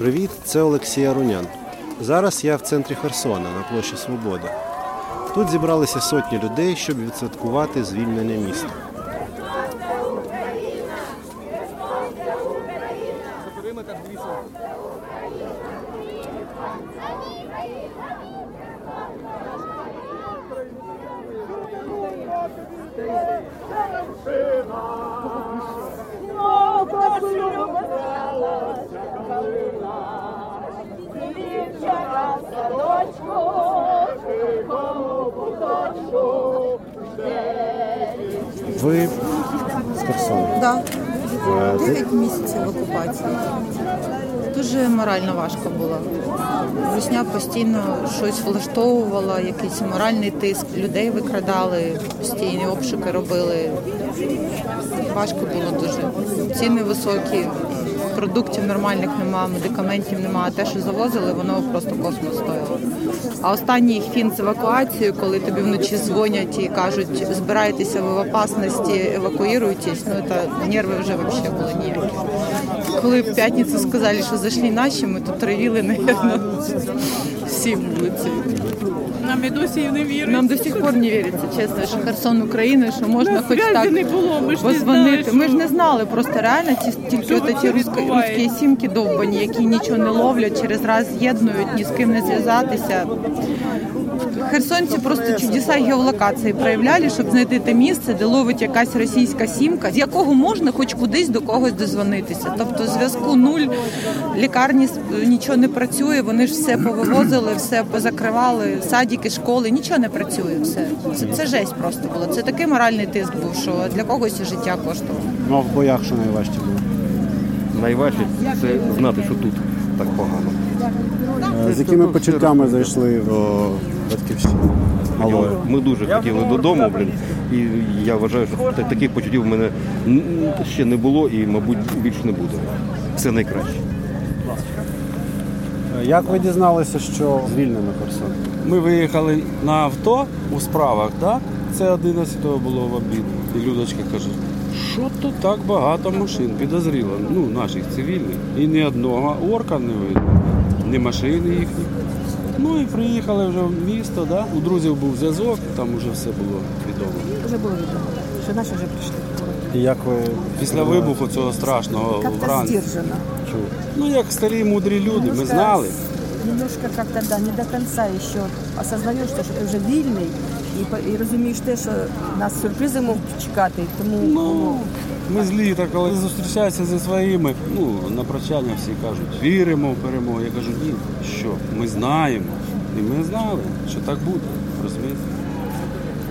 Привіт, це Олексій Арунян. Зараз я в центрі Херсона на площі Свобода. Тут зібралися сотні людей, щоб відсвяткувати звільнення міста. Да, Е, 9 місяців окупації. Дуже морально важко було. Русня постійно щось влаштовувала, якийсь моральний тиск, людей викрадали, постійні обшуки робили. Важко було дуже. Ціни високі, продуктів нормальних немає, медикаментів немає. А те, що завозили, воно просто космос стоїло. А останній фін з евакуацією, коли тобі вночі дзвонять і кажуть, збирайтеся в опасності, евакуюйтесь, ну це нерви вже взагалі були ніякі. Коли в п'ятницю сказали, що зайшли наші, ми тут ревіли, напевно, всі вулиці. Нам і досі не вірять. Нам до сих пор не віриться, чесно, що Херсон України, що можна Нас хоч так не було, ми ж не позвонити. знали, Ми ж не знали, просто реально ті тільки от ці русські сімки довбані, які нічого не ловлять, через раз з'єднують, ні з ким не зв'язатися. Херсонці просто чудеса геолокації проявляли, щоб знайти те місце, де ловить якась російська сімка, з якого можна хоч кудись до когось дозвонитися. Тобто зв'язку нуль, лікарні нічого не працює, вони ж все повивозили, все позакривали, садики, школи, нічого не працює. Все це, це жесть просто було. Це такий моральний тиск був, що для когось і життя коштувало. Ну а в боях що найважче було? Найважче це знати, що тут так погано. Е, З якими почуттями зайшли в батьківщину? Малою? Ми дуже хотіли додому, блін. І я вважаю, що таких почуттів в мене ще не було і, мабуть, більше не буде. Все найкраще. Е, Як ви дізналися, що звільнено Херсон? Ми виїхали на авто у справах, да? це 11-го було в обід. І Людочка каже, що тут так багато машин підозріло, ну, наших цивільних. І ні одного орка не видно, ні машини їхні. Ну і приїхали вже в місто, да? у друзів був зв'язок, там вже все було відомо. Вже було відомо, що наші вже прийшли. І як ви Після вибуху цього страшного Как-то вранці. сдержанно. Ну як старі мудрі люди, ми Немножко- знали. Немножко как-то да, не до конца еще осознаєш, що ти вже вільний і, по- і розумієш те, що нас сюрпризи можуть чекати. Тому Ну, ми злі, так коли зустрічаюся зі своїми, ну, на прощання всі кажуть, віримо в перемогу. Я кажу, ні, що, ми знаємо. І ми знали, що так буде. Розумієте?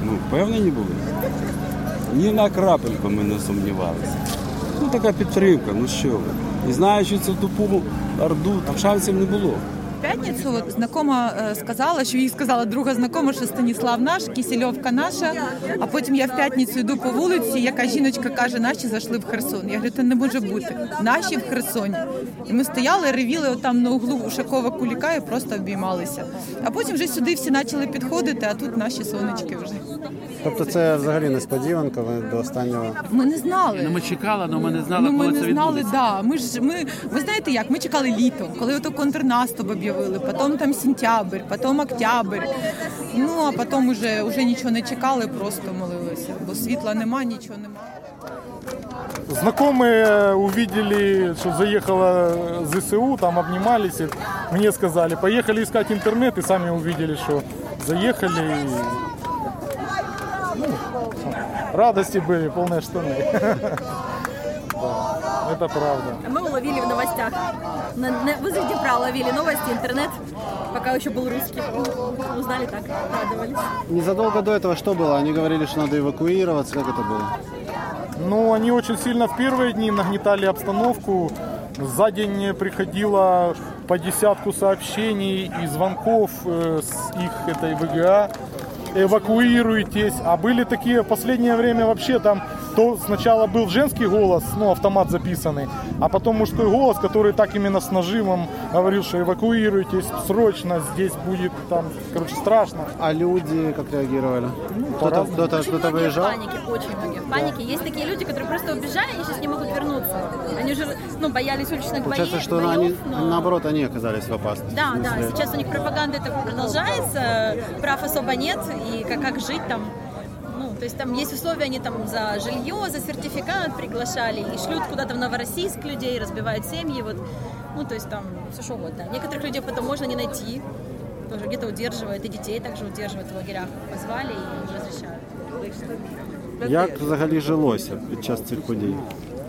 Ну, впевнені були. Ні на крапельку ми не сумнівалися. Ну, така підтримка, ну що ви. І знаючи цю тупу орду, там шансів не було. П'ятницю знакома е, сказала, що їй сказала друга знакома, що Станіслав наш, Кісельовка наша. А потім я в п'ятницю йду по вулиці, яка жіночка каже, наші зайшли в Херсон. Я говорю, це не може бути. Наші в Херсоні. І ми стояли, ревіли отам на углу Ушакова Куліка і просто обіймалися. А потім вже сюди всі почали підходити, а тут наші сонечки вже. Тобто це взагалі несподіванка, ви до останнього. Ми не знали. Ну, ми чекали, але ми не знали, Ну, ми коли не це знали, відбудеться. да. Ми ж ми ви знаєте як? Ми чекали літо, коли ото контрнаступ об'явили, потім там сентябрь, потім октябрь. Ну а потім уже, уже нічого не чекали, просто молилися, бо світла нема, нічого нема. Знакомые увидели, что заехала ЗСУ, там обнимались, и мне сказали, поехали искать интернет, и сами увидели, что заехали. Радости были, полные штаны. Да, Это правда. Мы уловили в новостях. На, на, возле Днепра ловили новости, интернет, пока еще был русский. Узнали так, радовались. Незадолго до этого что было? Они говорили, что надо эвакуироваться. Как это было? Ну, они очень сильно в первые дни нагнетали обстановку. За день приходило по десятку сообщений и звонков э, с их этой ВГА. Эвакуируйтесь. А были такие в последнее время вообще там то сначала был женский голос, ну, автомат записанный, а потом мужской голос, который так именно с нажимом говорил, что эвакуируйтесь срочно, здесь будет там, короче, страшно. А люди как реагировали? Кто-то, по-разному. кто-то, Очень кто-то в выезжал? панике, очень многие в панике. Есть такие люди, которые просто убежали, они сейчас не могут вернуться. Они уже, ну, боялись уличных Получается, боев, что боев, они, но- наоборот, они оказались в опасности. Да, В да, сейчас у них пропаганда это продолжается, прав особо нет, и как, как жить там, ну, то есть там есть условия, они там за жилье, за сертификат приглашали, и шлют куда-то в Новороссийск людей, разбивают семьи, вот, ну, то есть там все что угодно. Некоторых людей потом можно не найти, тоже где-то удерживают, и детей также удерживают в лагерях, позвали и разрешают. Як взагалі жилося під час цих подій?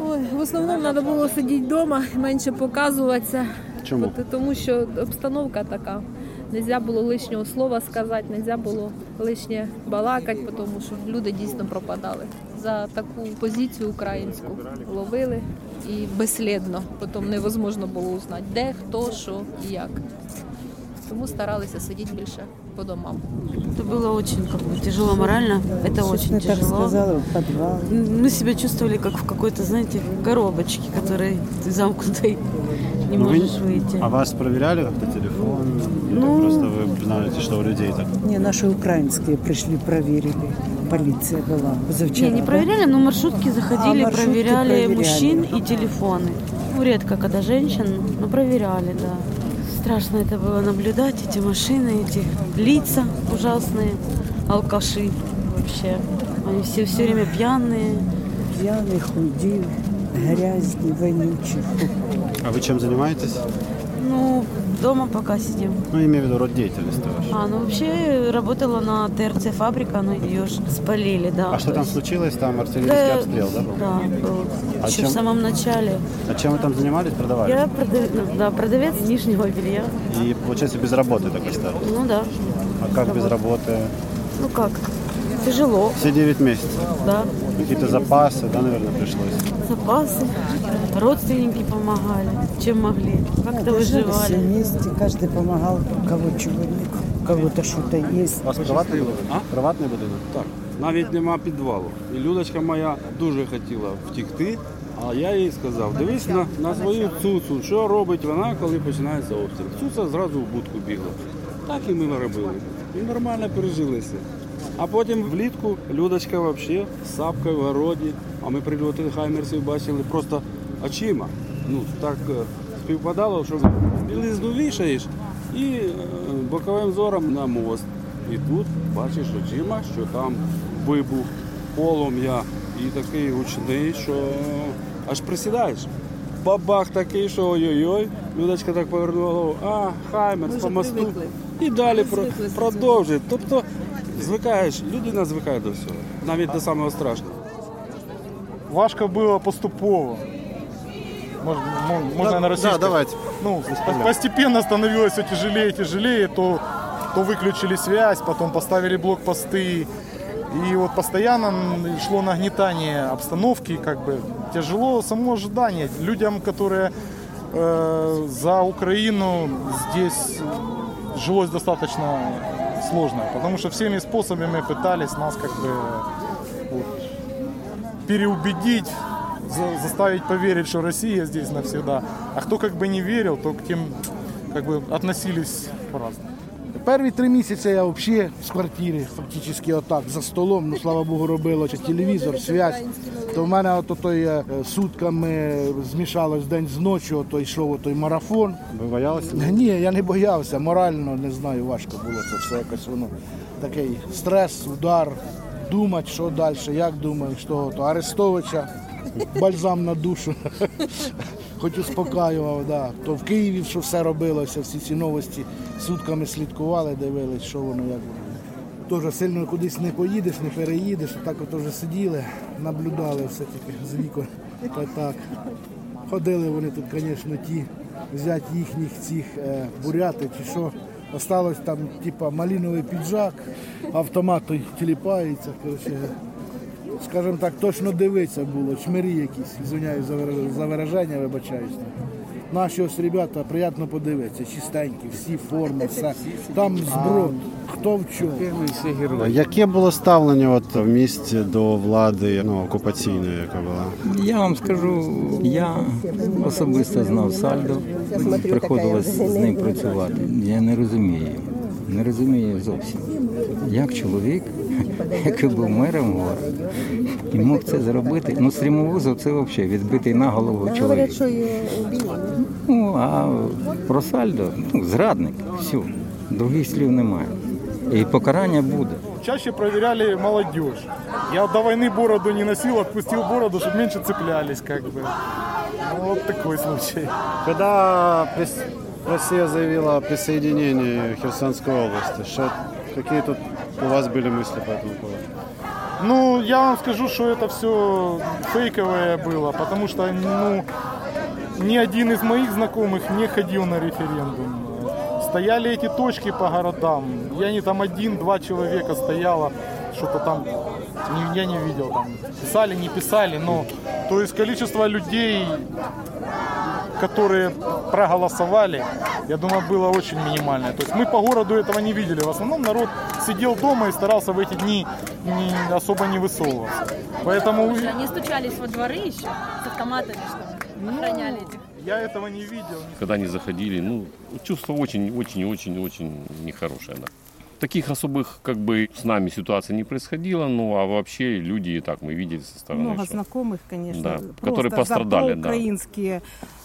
Ой, в основному треба було сидіти вдома, менше показуватися. Чому? От Тому що обстановка така. Нельзя було лишнього слова сказати, нельзя було лишнє балакати, тому що люди дійсно пропадали. За таку позицію українську ловили і безслідно. Потім невозможно було узнати, де, хто, що і як. Тому старалися сидіти більше по домам. Это было очень как бы, тяжело морально. Это очень тяжело. в подвал. Мы себя чувствовали как в какой-то, знаете, коробочке, которой ты замкнутой не Ну, вы- можешь выйти. А вас проверяли как-то телефон? Ну- просто вы признаете, что у людей так? Не, наши украинские пришли, проверили. Полиция была позавчера. Не, не да? проверяли, но маршрутки заходили, А, маршрутки проверяли, проверяли. мужчин и телефоны. Ну, редко, когда женщин, но проверяли, да. Страшно это было наблюдать, эти машины, эти лица ужасные, алкаши вообще. Они все все время пьяные. Пьяные, худи, грязные, вонючие. А вы чем занимаетесь? Ну, дома пока сидим. Ну, имею в виду род деятельности вашей. А, ну вообще работала на ТРЦ фабрика, но ее ж спалили, да. А что то там есть- случилось? Там артиллерийский Да, обстрел, да, был? Да, был. А Еще чем- в самом начале. А чем вы там занимались? Продавали? Я продав- ну, да, продавец нижнего белья. И, получается, без работы так остались. Ну да. А как без работы? Ну как? Тяжело, Все 9 месяцев. да. Какие-то запасы, да, наверное, пришлось? Запасы. Родственники помогали, чем могли. Как-то Все выживали. вместе, каждый помогал, у кого чего нет, у кого-то что-то есть. У вас приватний будинок? А? Приватний будинок? Так, навіть нема підвалу. І Людочка моя дуже хотіла втікти, а я їй сказав, дивись на, на свою цуцу, що робить вона, коли починається обстріл. Цуца зразу в будку бігла. Так і ми робили. І нормально пережилися. А потім влітку Людочка взагалі з сапкою в городі, а ми прильоти хаймерсів бачили просто очима. Ну, так е, співпадало, що білизну вішаєш і е, боковим зором на мост. І тут бачиш очима, що там вибух, полум'я і такий гучний, що аж присідаєш. Бабах такий, що ой-ой-ой. Людочка так повернула голову, а, Хаймерс по мосту. І далі про, продовжує. Тобто звикаєш, людина звикає до всього, навіть до самого страшного. Важко было поступово. Можно, мо- можно Да, на российском? да, давайте. Ну, по- постепенно становилось все тяжелее и тяжелее. То, то выключили связь, потом поставили блокпосты. И вот постоянно м, шло нагнетание обстановки, как бы тяжело само ожидание. Людям, которые э, за Украину здесь жилось достаточно сложно, потому что всеми способами пытались нас как бы вот, переубедить, за- заставить поверить, что Россия здесь навсегда. А кто как бы не верил, то к тем как бы относились по-разному. Перві три місяці я взагалі з квартири, фактично отак, за столом, ну слава Богу, робило чи телевізор, связь. То в мене ото той е, сутками змішалось день з ночі, ото йшов той марафон. Ви боялися? Ні, я не боявся, морально не знаю, важко було це все якось воно. Такий стрес, удар, думати, що далі, як думаю, що то Арестовича, бальзам на душу. Хоч успокаював, да. то в Києві що все робилося, всі ці новості сутками слідкували, дивились, що воно, як воно. Теж сильно кудись не поїдеш, не переїдеш, так от вже сиділи, наблюдали все-таки з вікон. Та так. Ходили вони тут, звісно, ті, взяти їхніх цих е, буряти чи що. Осталось там, типа, малиновий піджак, автомат той тіліпається. Коротше, скажімо так, точно дивитися було, чмирі якісь, звиняюсь за, вираж- вираження, вибачаюсь. Наші ось ребята приємно подивитися, чистенькі, всі форми, все. Там зброд, хто в чому. Яке було ставлення от в місті до влади ну, окупаційної, яка була? Я вам скажу, я особисто знав Сальдо, приходилось з ним працювати. Я не розумію, не розумію зовсім. Як чоловік, який був мером города, і мог це зробити. Ну, стрімовозов це взагалі відбитий на голову чоловік. Говорять, що його убили. Ну, а про сальдо, ну, зрадник, все. Других слів немає. І покарання буде. Чаще проверяли молодежь. Я до войны бороду не носил, отпустил бороду, чтобы меньше цеплялись, как бы. Ну, вот такой случай. Когда прис- Россия заявила о присоединении Херсонской области, что, какие тут у вас были мысли по этому поводу? Ну, я вам скажу, что это все фейковое было, потому что, ну, ни один из моих знакомых не ходил на референдум. Стояли эти точки по городам. Я не там один-два человека стояло, что-то там, я не видел там. Писали, не писали, но то есть количество людей, которые проголосовали, я думаю, было очень минимальное. То есть мы по городу этого не видели. В основном народ сидел дома и старался в эти дни не, особо не высовываться. Поэтому Они стучались во дворы еще с автоматами, что охраняли этих. я этого не видел. когда они заходили, ну, чувство очень-очень-очень-очень нехорошее, да. Таких особых, как бы, с нами ситуаций не происходило, ну, а вообще люди и так мы видели со стороны. Много что- знакомых, конечно. Да, которые пострадали, за да. украинские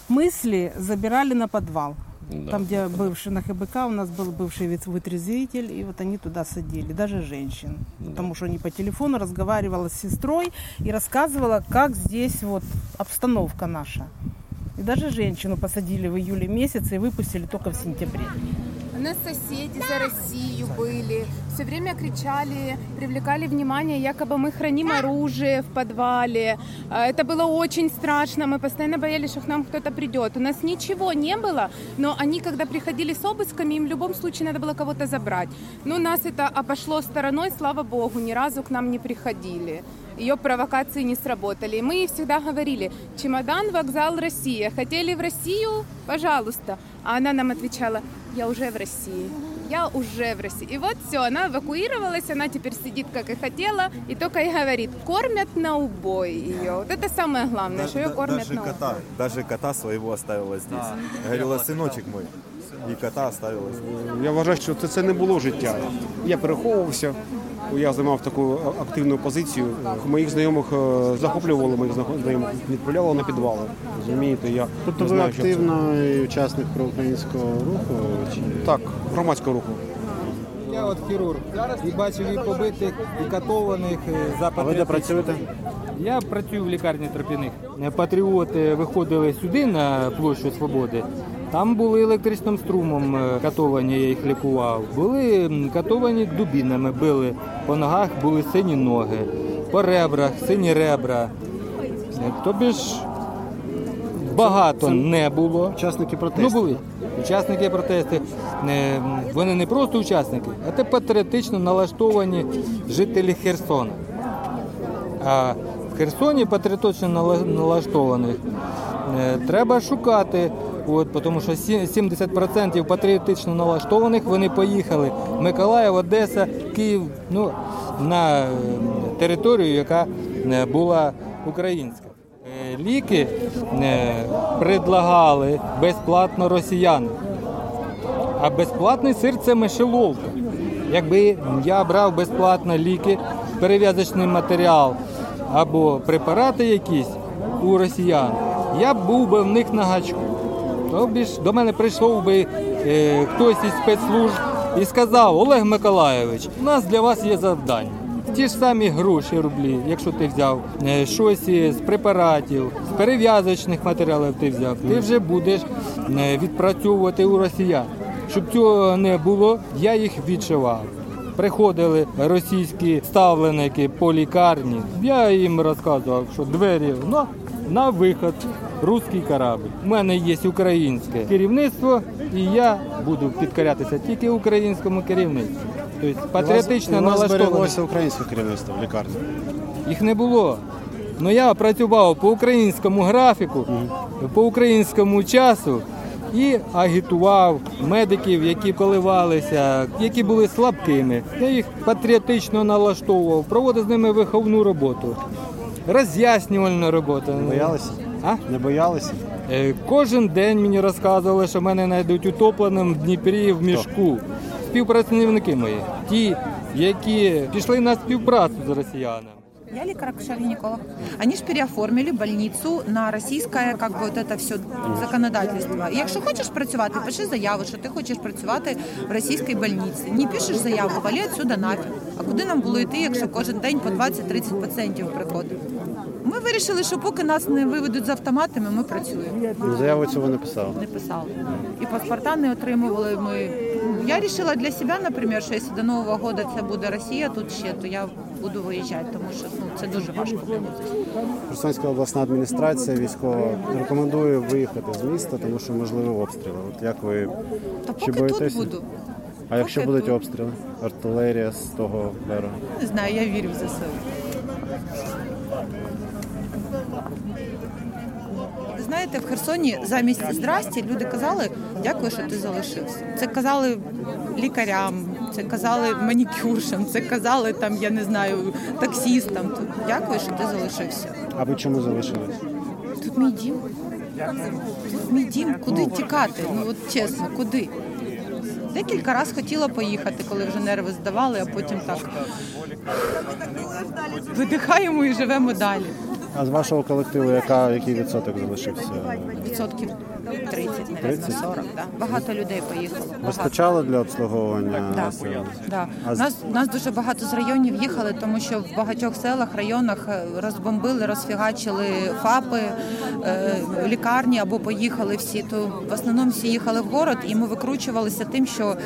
мысли забирали на подвал. Да. Там, где бывший на ХБК, у нас был бывший вытрезвитель, и вот они туда садили, даже женщин. Потому что они по телефону разговаривала с сестрой и рассказывала, как здесь вот обстановка наша. И даже женщину посадили в июле месяце и выпустили только в сентябре. У нас соседи за Россию были. Все время кричали, привлекали внимание, якобы мы храним оружие в подвале. А, Это было очень страшно. Мы постоянно боялись, что к нам кто-то придет. У нас ничего не было, но они, когда приходили с обысками, им в любом случае надо было кого-то забрать. Но нас это обошло стороной, слава богу, ни разу к нам не приходили. Ее провокации не сработали. И мы всегда говорили, чемодан, вокзал, Россия. Хотели в Россию? Пожалуйста. А она нам отвечала, я уже в России. Я уже в России. И вот все, она эвакуировалась, она теперь сидит, как и хотела, и только и говорит, кормят на убой ее. Вот это самое главное, что ее кормят даже на убой. кота, даже кота своего оставила здесь. Говорила, сыночек мой. И кота оставила. Я вважаю, що це, це не було життя. Я переховувався, я займав таку активну позицію. Моїх знайомих е, захоплювали моїх знайомих, відправляли на підвали. Розумієте, я Тобто не ви знаю, що це. активний учасник проукраїнського руху? Чи... Так, громадського руху. Я от хірург і бачив і побитих, і катованих за А ви де працюєте? Я працюю в лікарні Тропіних. Патріоти виходили сюди на площу Свободи. Там були електричним струмом е, катовані, я їх лікував. Були катовані дубінами, били. По ногах були сині ноги, по ребрах сині ребра. Е, Тобі ж багато не було. Учасники протесту. Ну були. Учасники протесту. Е, Вони не просто учасники, а те патріотично налаштовані жителі Херсона. А в Херсоні патріотично нала- налаштованих треба шукати. От, тому що сі- 70% патріотично налаштованих вони поїхали в Миколаїв, Одеса, Київ, ну, на е, територію, яка е, була українська. Е, Ліки предлагали безплатно росіянам. А безплатний сир це мишеловка. Якби я брав безплатно ліки, перев'язочний матеріал або препарати якісь у росіян, я б був би в них на гачку. Тобі ж до мене прийшов би е, хтось із спецслужб і сказав: Олег Миколайович, у нас для вас є завдання. Ті ж самі гроші рублі, якщо ти взяв е, щось із препаратів, з перев'язочних матеріалів ти взяв, ти вже будеш е, відпрацьовувати у росіян. Щоб цього не було, я їх відшивав. Приходили російські ставленики по лікарні. Я їм розказував, що двері на, на виход, русський корабль. У мене є українське керівництво, і я буду підкорятися тільки українському керівництву. Тобто патріотично збереглося українське керівництво в лікарні. Їх не було. Ну я працював по українському графіку, по українському часу і агітував медиків, які коливалися, які були слабкими. Я їх патріотично налаштовував, проводив з ними виховну роботу, роз'яснювальну роботу. Не боялися? А? Не боялися? Е, Кожен день мені розказували, що мене знайдуть утопленим в Дніпрі в мішку. Співпрацівники мої, ті, які пішли на співпрацю з росіянами. Я лекарь-акушер-гинеколог. Они же переоформили больницу на российское, как бы вот это все законодательство. І якщо хочеш працювати, пиши заяву, що ти хочеш працювати в російській больниці. Не пишеш заяву, вали отсюда нафіг. А куди нам було йти, якщо кожен день по 20-30 пацієнтів приходить? Ми вирішили, що поки нас не виведуть з автоматами, ми працюємо. Заяву цього не писав. Не писали. І паспорта не отримували. Ми ну, я вирішила для себе, наприклад, що якщо до Нового року це буде Росія тут ще, то я буду виїжджати, тому що ну це дуже важко. Херсонська обласна адміністрація військова рекомендує виїхати з міста, тому що можливі обстріли. От як ви Та чи поки тут буду. А якщо Поки будуть тут. обстріли? Артилерія з того берегу. Не знаю, я вірю в ЗСУ. Ви знаєте, в Херсоні замість здрасті люди казали дякую, що ти залишився. Це казали лікарям, це казали манікюршам, це казали там, я не знаю, таксістам. Тут дякую, що ти залишився. А ви чому залишились? Тут мій дім. Тут мій дім. Куди тікати? Ну от чесно, куди? Декілька разів хотіла поїхати, коли вже нерви здавали, а потім так видихаємо і живемо далі. А з вашого колективу яка, який відсоток залишився? Відсотків 30, навіть 30? 40. Да. Багато людей поїхало. Багато. Вистачало для обслуговування Да. населення? Да. А з- Нас, нас дуже багато з районів їхали, тому що в багатьох селах, районах е, розбомбили, розфігачили ФАПи, е, лікарні або поїхали всі. То в основному всі їхали в город, і ми викручувалися тим, що м,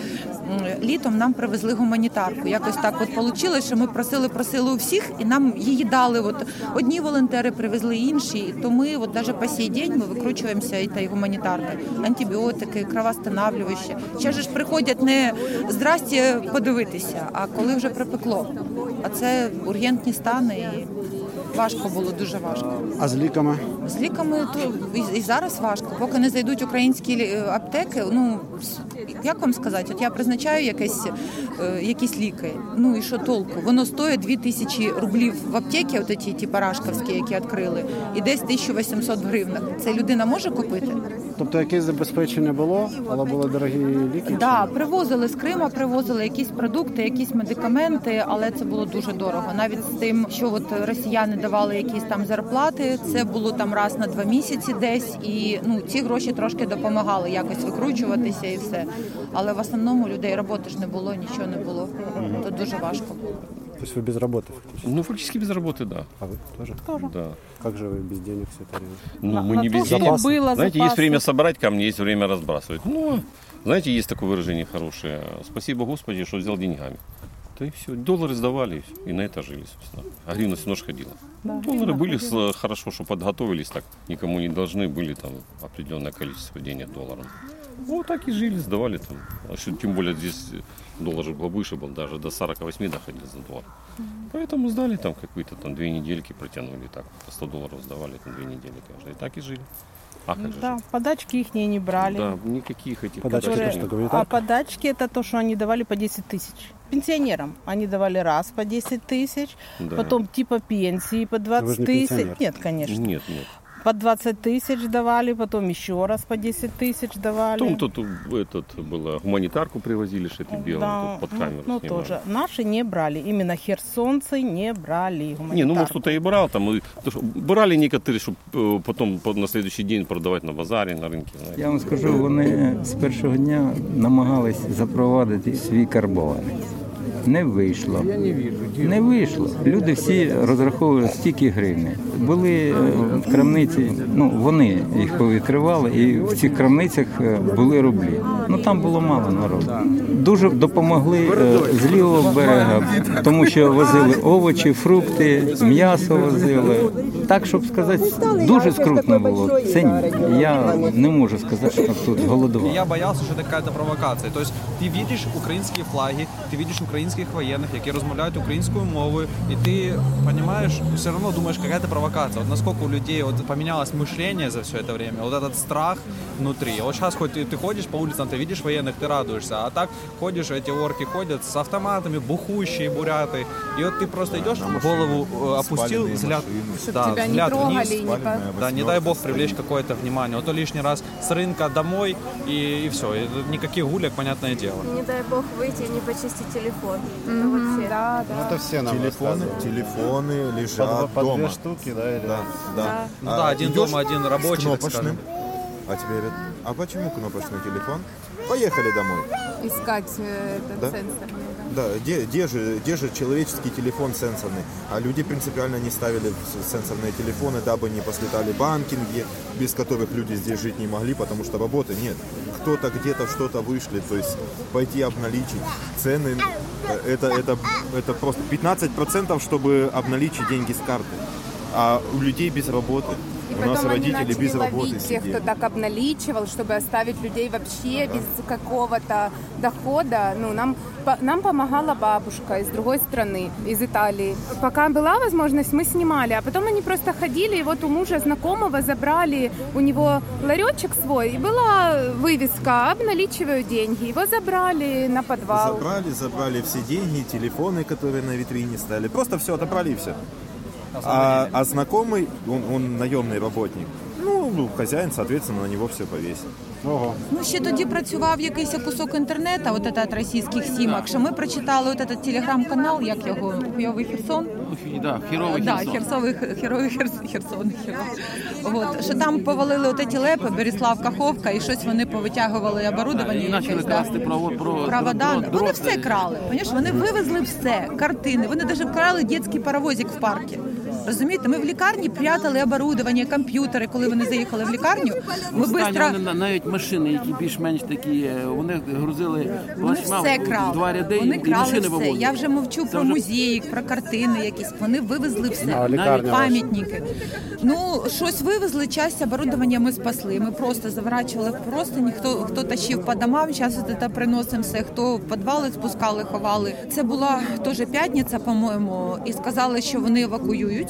літом нам привезли гуманітарку. Якось так от вийшло, що ми просили, просили у всіх, і нам її дали. От одні волонтери привезли інші. То ми, от навіть по сей день, ми викручуємося і та й гуманітаркою. Антибіотики, кровоостанавлювачі. Ще ж приходять не здрасті подивитися, а коли вже припекло. А це ургентні стани і важко було, дуже важко. А з ліками? З ліками то і, і зараз важко. Поки не зайдуть українські е, аптеки, ну як вам сказати, от я призначаю якесь, е, якісь ліки. Ну і що толку? Воно стоїть 2 тисячі рублів в аптеці, от ті, ті парашковські, які відкрили, і десь 1800 в гривнах. Це людина може купити? Тобто якесь забезпечення було, але були дорогі ліки? Да, привозили з Крима, привозили якісь продукти, якісь медикаменти, але це було дуже дорого. Навіть з тим, що от росіяни давали якісь там зарплати, це було там раз на два місяці десь, і ну ці гроші трошки допомагали якось викручуватися і все. Але в основному людей роботи ж не було, нічого не було. То дуже важко. Тобто ви без роботи? Ну, фактически без работы, да. А вы тоже? Тоже. Да. Как же вы без денег все это время? Ну, На- мы на не то, без денег. было Знаете, запасы. есть время собрать камни, есть время разбрасывать. Ну, знаете, есть такое выражение хорошее. Спасибо Господи, что взял деньгами. Да и все. Доллары сдавали, и на это жили, собственно. А гривна все равно ж ходила. Да, Доллары гривна были ходила. хорошо, что подготовились так. Никому не должны были там определенное количество денег долларом. Вот так и жили, сдавали там. А что, тем более здесь доллар же был выше, был даже до 48 доходил за доллар. Поэтому сдали там какие-то там две недельки протянули так. По 100 долларов сдавали там две недели каждый. И так и жили. А как же Да, жить? подачки их не брали. Да, никаких этих Подачки нет. что, гуманитарка? А подачки это то, что они давали по 10 тысяч. Пенсионерам они давали раз по 10 тысяч, Да. потом типа пенсии по Вы 20 же не тысяч. Нет, конечно. Нет, нет. По 20 тысяч давали, потом еще раз по 10 тысяч давали. Потом тут этот было гуманитарку привозили, что это белое, Да, тут под ну, камеру ну, снимали. тоже. Наши не брали. Именно херсонцы не брали Не, ну может гуманитарку. кто-то и брал, там, и, то, что брали некоторые, чтобы потом по- на следующий день продавать на базаре, на рынке. знаете. Я вам скажу, вони з першого дня намагались запровадити свій карбованець. Не вийшло. Не вийшло. Люди всі розраховували стільки гривень. Були е, в крамниці, ну вони їх повідкривали, і в цих крамницях е, були рублі. Ну там було мало народу. Дуже допомогли е, з лівого берега, тому що возили овочі, фрукти, м'ясо возили Так, щоб сказати, дуже скрутно було. Це ні. Я не можу сказати, що тут И голодував. я боялся, что это какая-то провокация. То есть ты видишь украинские флаги, ты видишь украинских военных, які розмовляють українською мовою, і ти понимаешь, все равно думаешь, какая-то провокация. Вот насколько у людей вот поменялось мышление за все это время, вот этот страх внутри. Вот сейчас хоть ты, ты ходишь по улицам, ты видишь военных, ты радуешься, а так ходишь, эти орки ходят с автоматами, бухущие буряты, и вот ты просто идешь, голову э, опустил, Спаленные взгляд, машины. да, Тебя тебя не взгляд трогали вниз. и не по- Да, не дай бог привлечь какое-то внимание. Вот то лишний раз с рынка домой и, и все. никаких гулек, понятное дело. Не дай бог выйти и не почистить телефон. Это Мгм. вообще. Да, да. Это все нам телефоны, телефоны лежат По- по две дома. штуки, да, или- Да, да. Да. Ну да, один дома, один рабочий, кнопочным. А тебе говорят, а почему кнопочный телефон? Поехали домой. Искать э, этот Да? сенсор. Да, где, где, же, где же человеческий телефон сенсорный? А люди принципиально не ставили сенсорные телефоны, дабы не послетали банкинги, без которых люди здесь жить не могли, потому что работы нет. Кто-то где-то что-то вышли, то есть пойти обналичить цены, э, это, это, это просто 15%, чтобы обналичить деньги с карты. А у людей без работы. У нас потом они родители начали без ловить тех, сидели. кто так обналичивал, чтобы оставить людей вообще без какого-то дохода. Ну, нам, по- нам помогала бабушка из другой страны, из Италии. Пока была возможность, мы снимали, а потом они просто ходили, и вот у мужа знакомого забрали, у него ларечек свой, и была вывеска «Обналичиваю деньги». Его забрали на подвал. Забрали, забрали все деньги, телефоны, которые на витрине стояли. Просто все отобрали и все. А, а знакомый, он, он наемный работник. Ну, ну, хозяин, соответственно, на него все повесил. Ого. Ну, ще тоді працював якийсь кусок інтернету, от этот російських сімок, що ми прочитали от этот телеграм-канал, як його, Хуйовий Херсон. Да, херовий Да, Херсон. Херсовий, Херовий Херсон, Херсон, Херсон. От, що там повалили от ці лепи, Беріслав Каховка, і щось вони повитягували оборудовання. І почали якесь, да. красти право про Провода. дрот- Вони дрот- все крали. Понимаєш? Вони вивезли все, картини. Вони навіть вкрали дитячий паровозик в парку. Розумієте, ми в лікарні прятали оборудовання, комп'ютери. Коли вони заїхали в лікарню, ми на- навіть машини, які більш-менш такі, е, вони грузили Вони плашма все крали. два ряди Вони і крали машини все. вивозили. Я вже мовчу Це про вже- музеї, про картини якісь. Вони вивезли все. Ваша? пам'ятники. Ну, щось вивезли, часть оборудовання ми спасли. Ми просто заворачували в простині, хто, хто тащив по домам, зараз це приносимо все, хто в підвали спускали, ховали. Це була теж п'ятниця, по-моєму, і сказали, що вони евакуюють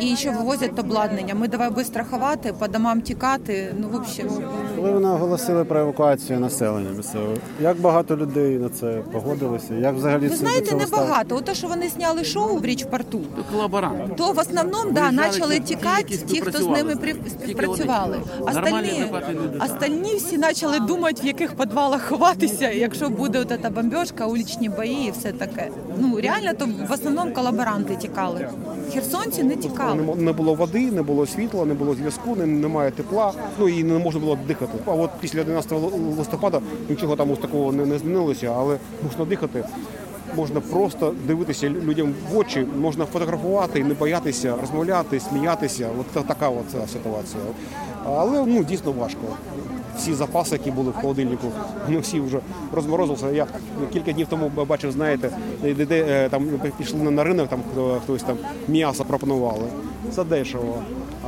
і що вивозять обладнання. Ми давай швидко ховати, по домам тікати. Ну, в общем, Коли вони оголосили про евакуацію населення місцевого, як багато людей на це погодилося? Як взагалі Ви знаєте, до цього небагато. Ото, що вони зняли шоу в річ порту, колаборант. то в основному да, почали тікати ті, хто з ними співпрацювали. Остальні, остальні всі почали думати, в яких підвалах ховатися, якщо буде от ця бомбіжка, улічні бої і все таке. Ну реально, то в основному колаборанти тікали. Херсонці не тікали. Мо- не було води, не було світла, не було зв'язку, не, немає тепла, ну і не можна було дихати. А от після 11 листопада нічого там ось такого не, змінилося, але можна дихати. Можна просто дивитися людям в очі, можна фотографувати не боятися, розмовляти, сміятися. От така от ситуація. Але ну дійсно важко. Всі запаси, які були в холодильнику, вони всі вже розморозилися. Я кілька днів тому бачив, знаєте, де, де, е, там пішли на- ринок, там хто- хтось там м'ясо пропонували. Це дешево.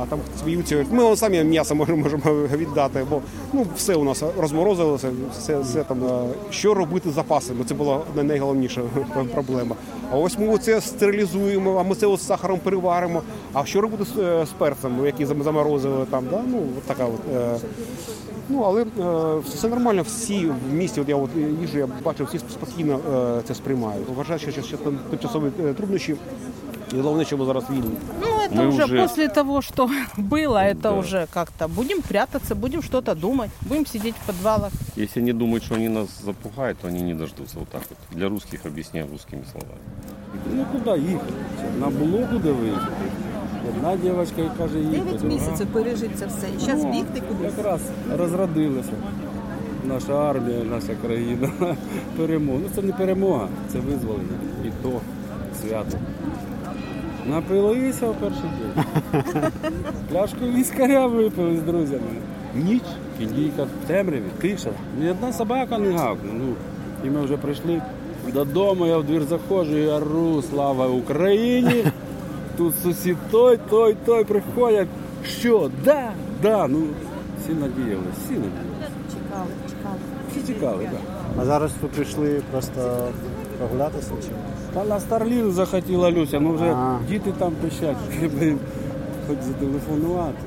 А там говорять, ми самі м'ясо можемо, можемо віддати, бо ну все у нас розморозилося, все, все там. е, Що робити з запасами? Це була найголовніша проблема. А ось ми це стерилізуємо, а ми це з сахаром переваримо. А що робити з, е, перцем, які заморозили там? Да? Ну, така от. е, Ну, але все нормально, всі в місті, от я от їжу, я бачив, всі спокійно це сприймають. Вважаю, що, що там тимчасові труднощі, і головне, що ми зараз вільні Ну, это Мы уже, уже- после того, что было, это Да. уже как-то. Будем прятаться, будем что-то думать, будем сидеть в подвалах. Если они думают, что они нас запугают, то они не дождутся. Вот так вот. Для русских объясняю русскими словами. Ну куди їхати? На було куди виїхати. Одна дівчинка каже, їхати. Дев'ять друга. місяців пережити це все. І зараз Ну, бігти кудись. Якраз розродилася наша армія, наша країна. Перемога. Ну це не перемога, це визволення. І то свято. Напилися в перший день. Пляшку віскаря випили з друзями. Ніч, кіндійка в темряві, тиша. Ні одна собака не гавкне. Ну, і ми вже прийшли додому, я в двір заходжу і ору, слава Україні. Тут сусід той, той, той приходять. Що? Да, да. Ну, всі надіялися, всі надіялися. Чекали, чекали. Всі чекали, так. А зараз ви прийшли просто прогулятися чи? Та на Старлін захотіла Люся, ну вже А. діти там пищать, блін, хоч зателефонувати.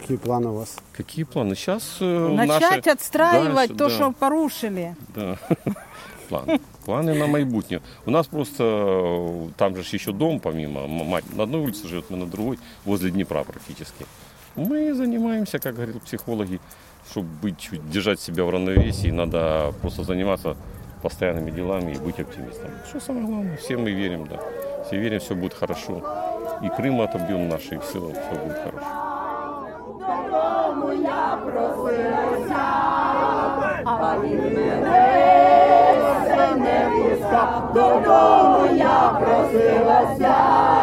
Які плани у вас? Какие планы? Сейчас Начать отстраивать то, да. что порушили. Да. планы. Планы на майбутнє. У нас просто э, там же ж еще дом, помимо, м- мать на одной улице живет, мы на другой, возле Днепра практически. Мы занимаемся, как говорят психологи, чтобы быть, чуть- держать себя в равновесии, надо просто заниматься постоянными делами и быть оптимистом. Что самое главное, все мы верим, да. Все верим, все будет хорошо. И Крым отобьем наш, и все, все будет хорошо. Додому я просилася,